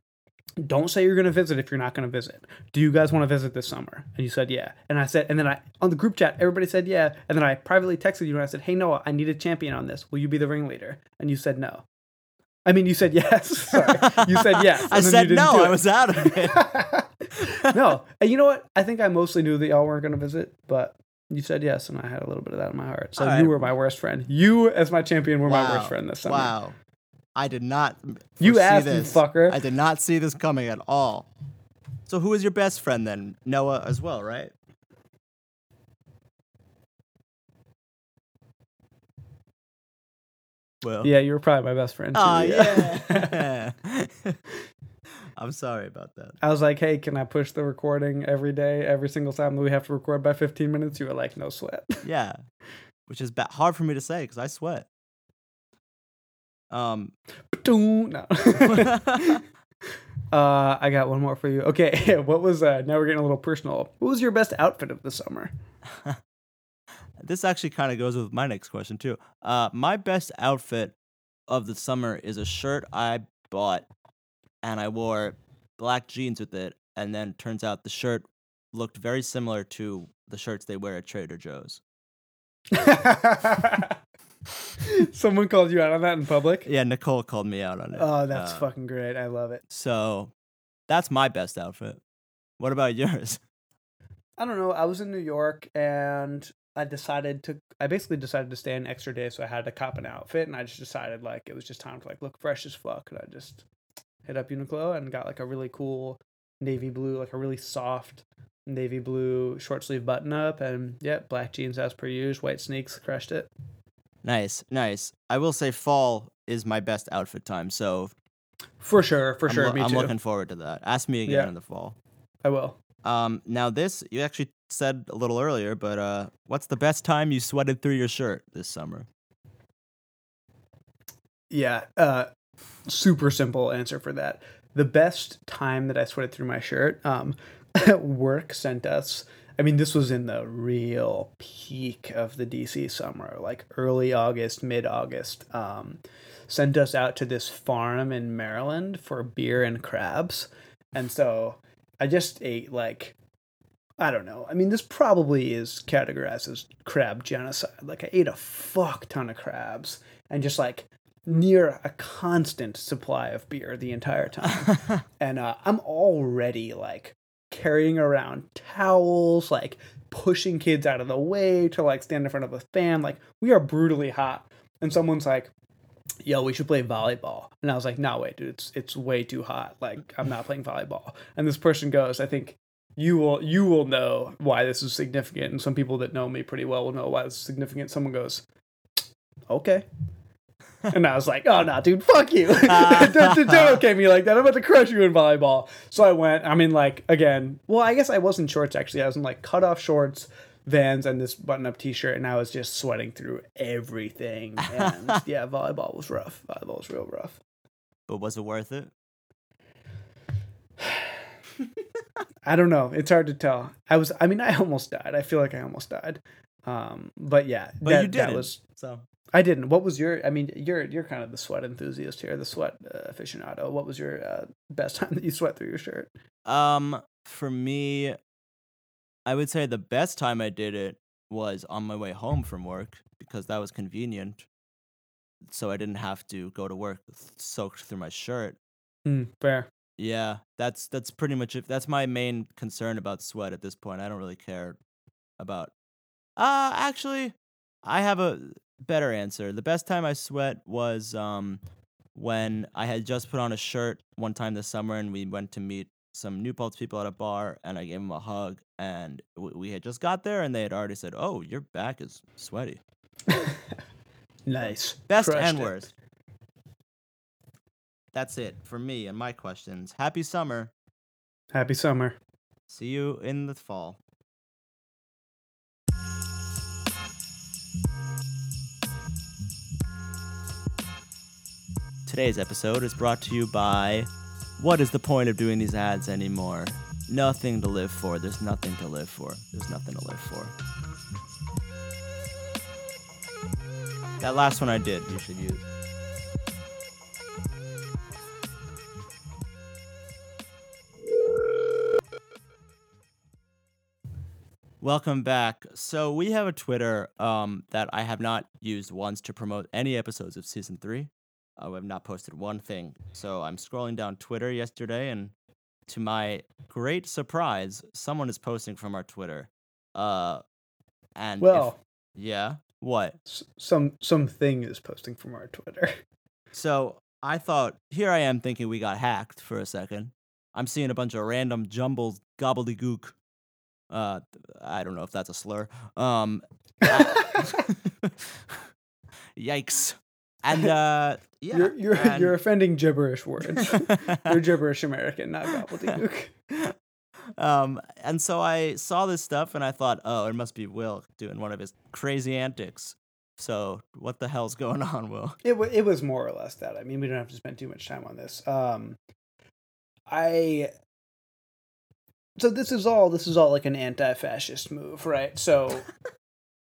Don't say you're going to visit if you're not going to visit. Do you guys want to visit this summer? And you said yeah. And I said, and then I on the group chat, everybody said yeah. And then I privately texted you and I said, hey Noah, I need a champion on this. Will you be the ringleader? And you said no. I mean, you said yes. Sorry. You said yes. I and then you said no. I was out of it. no, and you know what? I think I mostly knew that y'all weren't going to visit, but you said yes, and I had a little bit of that in my heart. So All you right. were my worst friend. You, as my champion, were my worst friend this summer. Wow. I did not. You asked, this. you fucker. I did not see this coming at all. So who is your best friend then? Noah as well, right? Well. Yeah, you were probably my best friend. Too, Oh yeah. I'm sorry about that. I was like, hey, can I push the recording every day, every single time that we have to record by 15 minutes? You were like, no sweat. Yeah, which is ba- hard for me to say because I sweat. Um. no. uh, I got one more for you. Okay, what was, uh, now we're getting a little personal. What was your best outfit of the summer? this actually kind of goes with my next question too. Uh, my best outfit of the summer is a shirt I bought, and I wore black jeans with it, and then turns out the shirt looked very similar to the shirts they wear at Trader Joe's. Someone called you out on that in public? Yeah, Nicole called me out on it. Oh, that's Uh, fucking great. I love it. So that's my best outfit. What about yours? I don't know. I was in New York and I decided to. I basically decided to stay an extra day, so I had to cop an outfit, and I just decided like it was just time to like look fresh as fuck, and I just hit up Uniqlo and got like a really cool navy blue, like a really soft navy blue short sleeve button up, and yeah, black jeans as per usual, white sneaks, crushed it. Nice, nice. I will say fall is my best outfit time, so For sure, for I'm, sure. lo- I'm too. looking forward to that. Ask me again Yeah. in the fall. I will. Um, now this you actually said a little earlier, but uh, what's the best time you sweated through your shirt this summer? Yeah, uh, super simple answer for that. The best time that I sweated through my shirt, um, work sent us. I mean, this was in the real peak of the DC summer, like early August, mid August. Um, sent us out to this farm in Maryland for beer and crabs, and so I just ate like I don't know. I mean, this probably is categorized as crab genocide. Like, I ate a fuck ton of crabs and just like near a constant supply of beer the entire time. and uh, I'm already like carrying around towels, like pushing kids out of the way to like stand in front of a fan. Like, we are brutally hot. And someone's like, yo, we should play volleyball. And I was like, no, wait, dude, it's it's way too hot. Like, I'm not playing volleyball. And this person goes, I think you will you will know why this is significant. And some people that know me pretty well will know why this is significant. Someone goes, okay. And I was like, oh no, dude, fuck you. don't, don't, okay me like that. I'm about to crush you in volleyball. So I went, I mean, like, again, well, I guess I was in shorts actually. I was in like cut off shorts, vans, and this button up t shirt, and I was just sweating through everything. And yeah, volleyball was rough. Volleyball was real rough. But was it worth it? I don't know. It's hard to tell. I was, I mean, I almost died. I feel like I almost died. Um, but yeah, But that, you didn't. was, So I didn't. What was your, I mean, you're, you're kind of the sweat enthusiast here, the sweat uh, aficionado. What was your uh, best time that you sweat through your shirt? Um, for me, I would say the best time I did it was on my way home from work because that was convenient. So I didn't have to go to work soaked through my shirt. Hmm, fair. Yeah, that's that's pretty much it. That's my main concern about sweat at this point. I don't really care about. Uh actually, I have a better answer. The best time I sweat was um when I had just put on a shirt one time this summer and we went to meet some New Paltz people at a bar and I gave them a hug and w- we had just got there and they had already said, "Oh, your back is sweaty." Nice. Best Crushed and it. worst. That's it for me and my questions. Happy summer. Happy summer. See you in the fall. Today's episode is brought to you by What is the point of doing these ads anymore? Nothing to live for. There's nothing to live for. There's nothing to live for. That last one I did, you should use. Welcome back. So we have a Twitter um, that I have not used once to promote any episodes of season three. Uh, we have not posted one thing. So I'm scrolling down Twitter yesterday, and to my great surprise, someone is posting from our Twitter. Uh, and if- Well, yeah, what? s- some something is posting from our Twitter. So I thought, here I am thinking we got hacked for a second. I'm seeing a bunch of random jumbled gobbledygook. Uh, I don't know if that's a slur. Um, yikes. And uh, yeah, you're you're and- you're offending gibberish words. you're gibberish American, not gobbledygook. um, and so I saw this stuff and I thought, oh, it must be Will doing one of his crazy antics. So what the hell's going on, Will? It wa it was more or less that. I mean, we don't have to spend too much time on this. Um, I. So this is all this is all like an anti-fascist move, right? So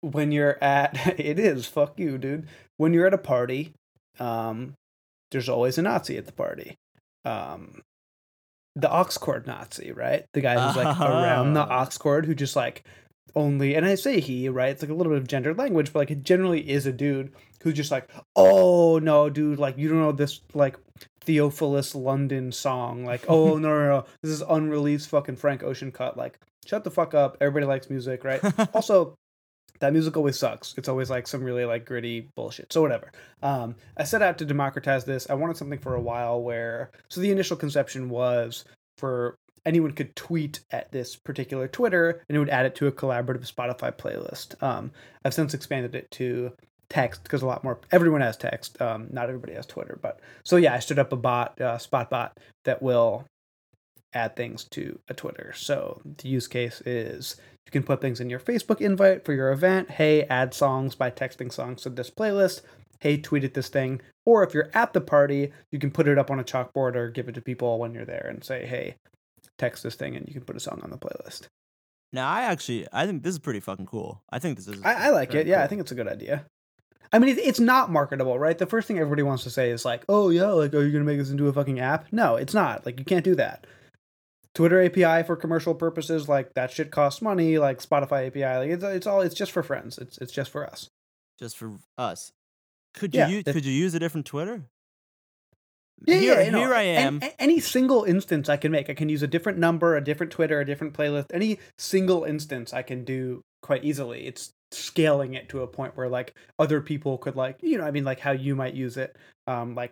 when you're at it is fuck you, dude. When you're at a party, um, there's always a Nazi at the party. Um, the AUX cord Nazi, right? The guy who's like around the Oh. AUX cord who just like only and I say he, right? It's like a little bit of gendered language, but like it generally is a dude who's just like, oh no, dude, like you don't know this like Theophilus London song. Like, oh no, no, no, this is unreleased fucking Frank Ocean cut. Like, shut the fuck up. Everybody likes music, right? also, that music always sucks. It's always like some really like gritty bullshit. So whatever. Um, I set out to democratize this. I wanted something for a while where so the initial conception was for anyone could tweet at this particular Twitter and it would add it to a collaborative Spotify playlist. Um, I've since expanded it to text because a lot more everyone has text. Um, not everybody has Twitter, but so yeah, I stood up a bot, uh, Spotbot that will add things to a Twitter. So the use case is you can put things in your Facebook invite for your event. Hey, add songs by texting songs to this playlist. Hey, tweet at this thing. Or if you're at the party, you can put it up on a chalkboard or give it to people when you're there and say, hey, text this thing and you can put a song on the playlist. Now, I actually, I think this is pretty fucking cool. I think this is. I, I like it. Yeah, I think it's a good idea. I mean, it, it's not marketable, right? The first thing everybody wants to say is like, "Oh yeah, like, are you gonna make this into a fucking app?" No, it's not. Like, you can't do that. Twitter API for commercial purposes, like that shit costs money. Like Spotify API, like it's it's all it's just for friends. It's it's just for us. just for us. Could you Yeah, use, that- could you use a different Twitter? Yeah, here, yeah, know, here I am. any single instance I can make, I can use a different number, a different Twitter, a different playlist. Any single instance I can do quite easily. It's scaling it to a point where like other people could like, you know, I mean, like how you might use it. Um, like,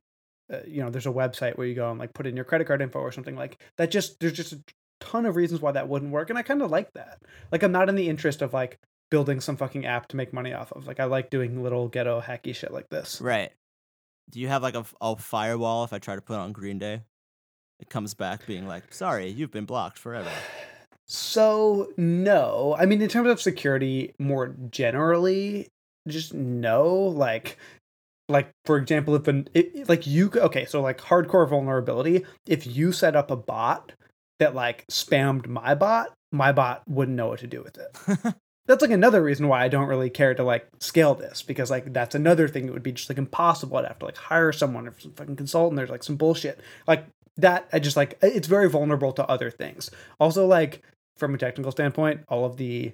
uh, you know, there's a website where you go and like put in your credit card info or something like that. Just there's just a ton of reasons why that wouldn't work, and I kind of like that. Like, I'm not in the interest of like building some fucking app to make money off of. Like, I like doing little ghetto hacky shit like this. Right. Do you have like a, a firewall if I try to put on Green Day? It comes back being like, sorry, you've been blocked forever. So no, I mean in terms of security more generally, just no. Like, like for example, if an it, like you okay, so like hardcore vulnerability, if you set up a bot that like spammed my bot, my bot wouldn't know what to do with it. That's like another reason why I don't really care to like scale this because like that's another thing that would be just like impossible. I'd have to like hire someone or some fucking consultant. There's like some bullshit like that. I just like it's very vulnerable to other things. Also, like from a technical standpoint, all of the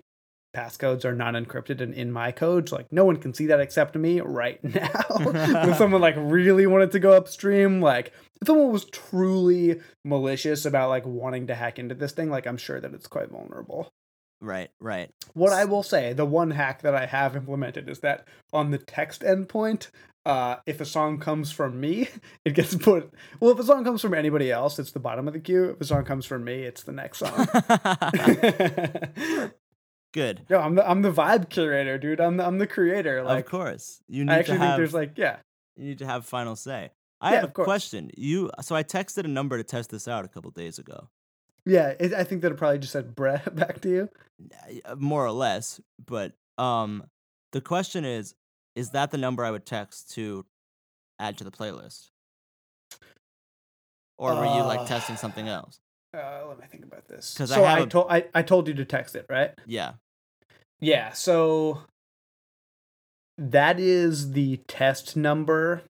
passcodes are not encrypted and in my code. Like no one can see that except me right now. if someone like really wanted to go upstream, like if someone was truly malicious about like wanting to hack into this thing, like I'm sure that it's quite vulnerable. right, right. What I will say, the one hack that I have implemented is that on the text endpoint, uh, if a song comes from me, it gets put. Well, if a song comes from anybody else, it's the bottom of the queue. If a song comes from me, it's the next song. Good. Yo, I'm the I'm the vibe curator, dude. I'm the I'm the creator. Like, of course. You need I actually to have think there's like, yeah, you need to have final say. I Yeah, have a question. You so I texted a number to test this out a couple days ago. yeah. It, I think that it probably just said Brett back to you. Uh, more or less, but um the question is is that the number I would text to add to the playlist? Or were you like Uh, testing something else? Uh, let me think about this. 'Cause I so I told I, I told you to text it, right? Yeah. Yeah, so that is the test number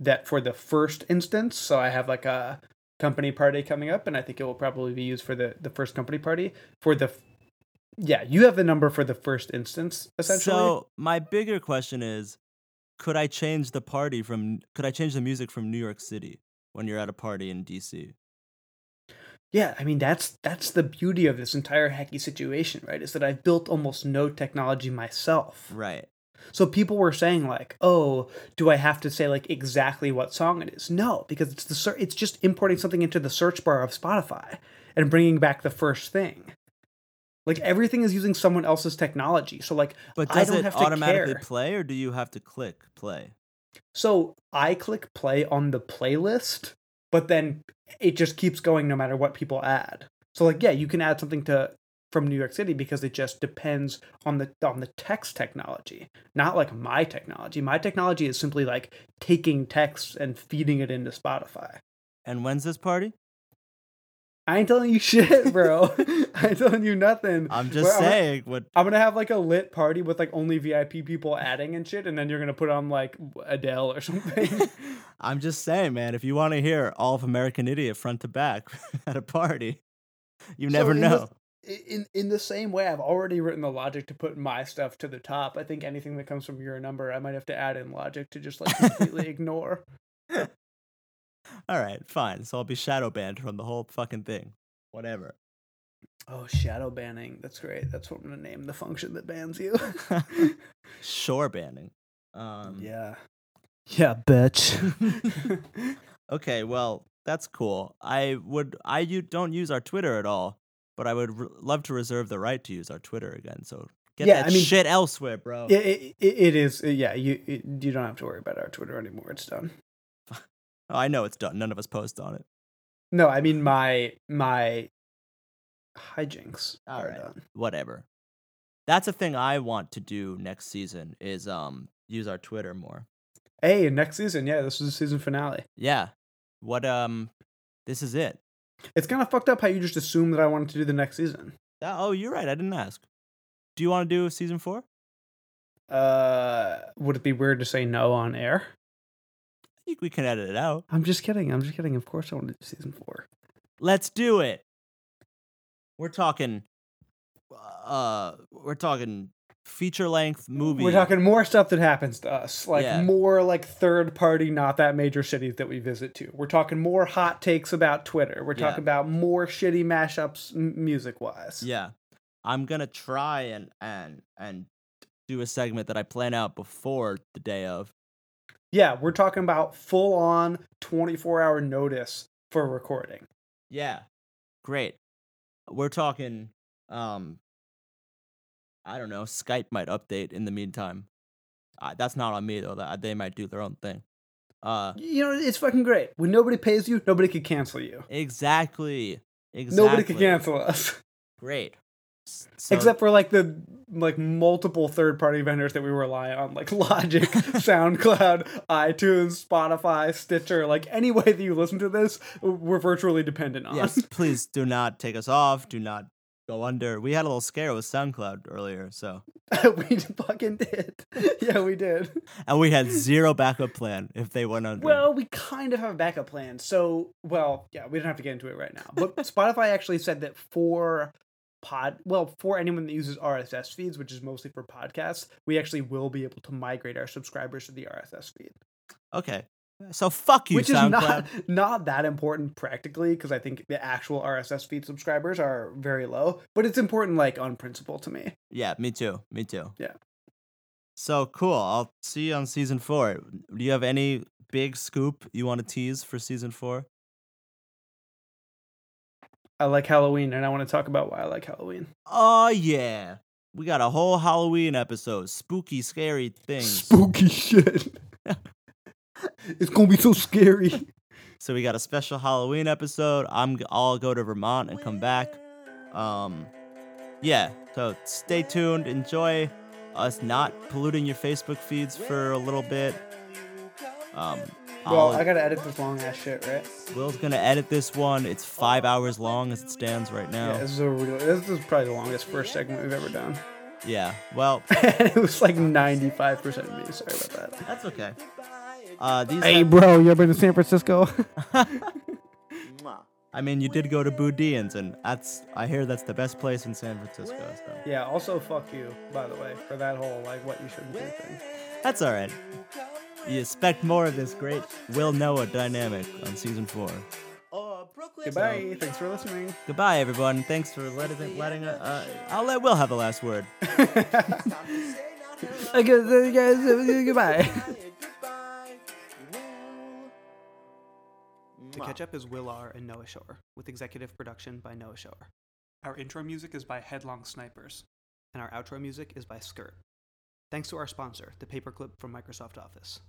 that for the first instance. So I have like a company party coming up, and I think it will probably be used for the the first company party. For the yeah, you have the number for the first instance essentially. So my bigger question is could I change the party from could I change the music from New York City when you're at a party in DC? Yeah, I mean that's that's the beauty of this entire hacky situation, right? Is that I've built almost no technology myself. Right. So people were saying like, "Oh, do I have to say like exactly what song it is?" No, because it's the ser- it's just importing something into the search bar of Spotify and bringing back the first thing. Like everything is using someone else's technology. So like But I does don't it have to automatically care. play or do you have to click play? so I click play on the playlist, but then it just keeps going no matter what people add. So like yeah, you can add something to from New York City because it just depends on the on the text technology, not like my technology. My technology is simply like taking text and feeding it into Spotify. And when's this party? I ain't telling you shit, bro. I ain't telling you nothing. I'm just Well, I'm gonna- saying what I'm gonna have like a lit party with like only VIP people adding and shit, and then you're gonna put on like Adele or something. I'm just saying, man, if you want to hear all of American Idiot front to back at a party, you never the- know. in in the same way, I've already written the logic to put my stuff to the top. I think anything that comes from your number, I might have to add in logic to just like completely ignore. All right, fine. So I'll be shadow banned from the whole fucking thing. Whatever. Oh, shadow banning. That's great. That's what I'm gonna name the function that bans you. Shore banning. Um, yeah. Yeah, bitch. Okay, well, that's cool. I would I you don't use our Twitter at all, but I would r- love to reserve the right to use our Twitter again. So get Yeah, that I mean- shit elsewhere, bro. it, it, it is. Yeah, you it, you don't have to worry about our Twitter anymore. It's done. Oh, I know it's done. None of us post on it. No, I mean my my hijinks All are done. Whatever. That's a thing I want to do next season is um use our Twitter more. Hey, next season, yeah, this is the season finale. Yeah. What um this is it. It's kind of fucked up how you just assumed that I wanted to do the next season. Uh, oh, you're right. I didn't ask. Do you want to do season 4? Uh, would it be weird to say no on air? We can edit it out. I'm just kidding. I'm just kidding. Of course, I want to do season four. Let's do it. We're talking uh we're talking feature length movie. We're talking more stuff that happens to us, like Yeah. more like third party, not that major cities that we visit to. We're talking more hot takes about Twitter. We're Yeah. talking about more shitty mashups, music wise. Yeah. I'm going to try and and and do a segment that I plan out before the day of. Yeah. We're talking about full on 24 hour notice for recording. Yeah. Great. We're talking um I don't know, Skype might update in the meantime. Uh, that's not on me though. That they might do their own thing. Uh You know, it's fucking great. When nobody pays you, nobody could cancel you. exactly. Exactly. Nobody could cancel us. Great. So- Except for like the like multiple third party vendors that we rely on, like Logic, SoundCloud, iTunes, Spotify, Stitcher, like any way that you listen to this, we're virtually dependent on. yes, please do not take us off. Do not go under. We had a little scare with SoundCloud earlier, so we fucking did. Yeah, we did. and we had zero backup plan if they went under. Well, we kind of have a backup plan. So, well, yeah, we don't have to get into it right now. But Spotify actually said that for pod, well, for anyone that uses RSS feeds, which is mostly for podcasts, we actually will be able to migrate our subscribers to the RSS feed. okay. So fuck you, which is not not that important practically because I think the actual RSS feed subscribers are very low, but it's important like on principle to me. Yeah, me too. Me too. Yeah. So cool. I'll see you on season four. Do you have any big scoop you want to tease for season four? I like Halloween, and I want to talk about why I like Halloween. Oh yeah. We got a whole Halloween episode. Spooky, scary things. Spooky shit. it's gonna be so scary. So we got a special Halloween episode. I'm I'll go to Vermont and come back. Um yeah, so stay tuned. Enjoy us not polluting your Facebook feeds for a little bit. Um Well, I'll- I gotta edit this long ass shit, right? Will's gonna edit this one. It's five hours long as it stands right now. Yeah, this is a real, this is probably the longest first segment we've ever done. Yeah. Well, and it was like ninety five percent of me. Sorry about that. that's okay. Uh, these. Hey, have- bro, you ever been to San Francisco? I mean, you did go to Boudin's, and that's. I hear that's the best place in San Francisco. So yeah. Also, fuck you, by the way, for that whole like what you shouldn't do thing. that's all right. You expect more of this great Will Noah dynamic on season four. Goodbye. Thanks for listening. Goodbye, everyone. Thanks for letting letting. Uh, uh, I'll let Will have the last word. okay, guess, guys, uh, goodbye. The Catch Up is Will R. and Noah Shore, with executive production by Noah Shore. Our intro music is by Headlong Snipers, and our outro music is by Skirt. Thanks to our sponsor, the Paperclip from Microsoft Office.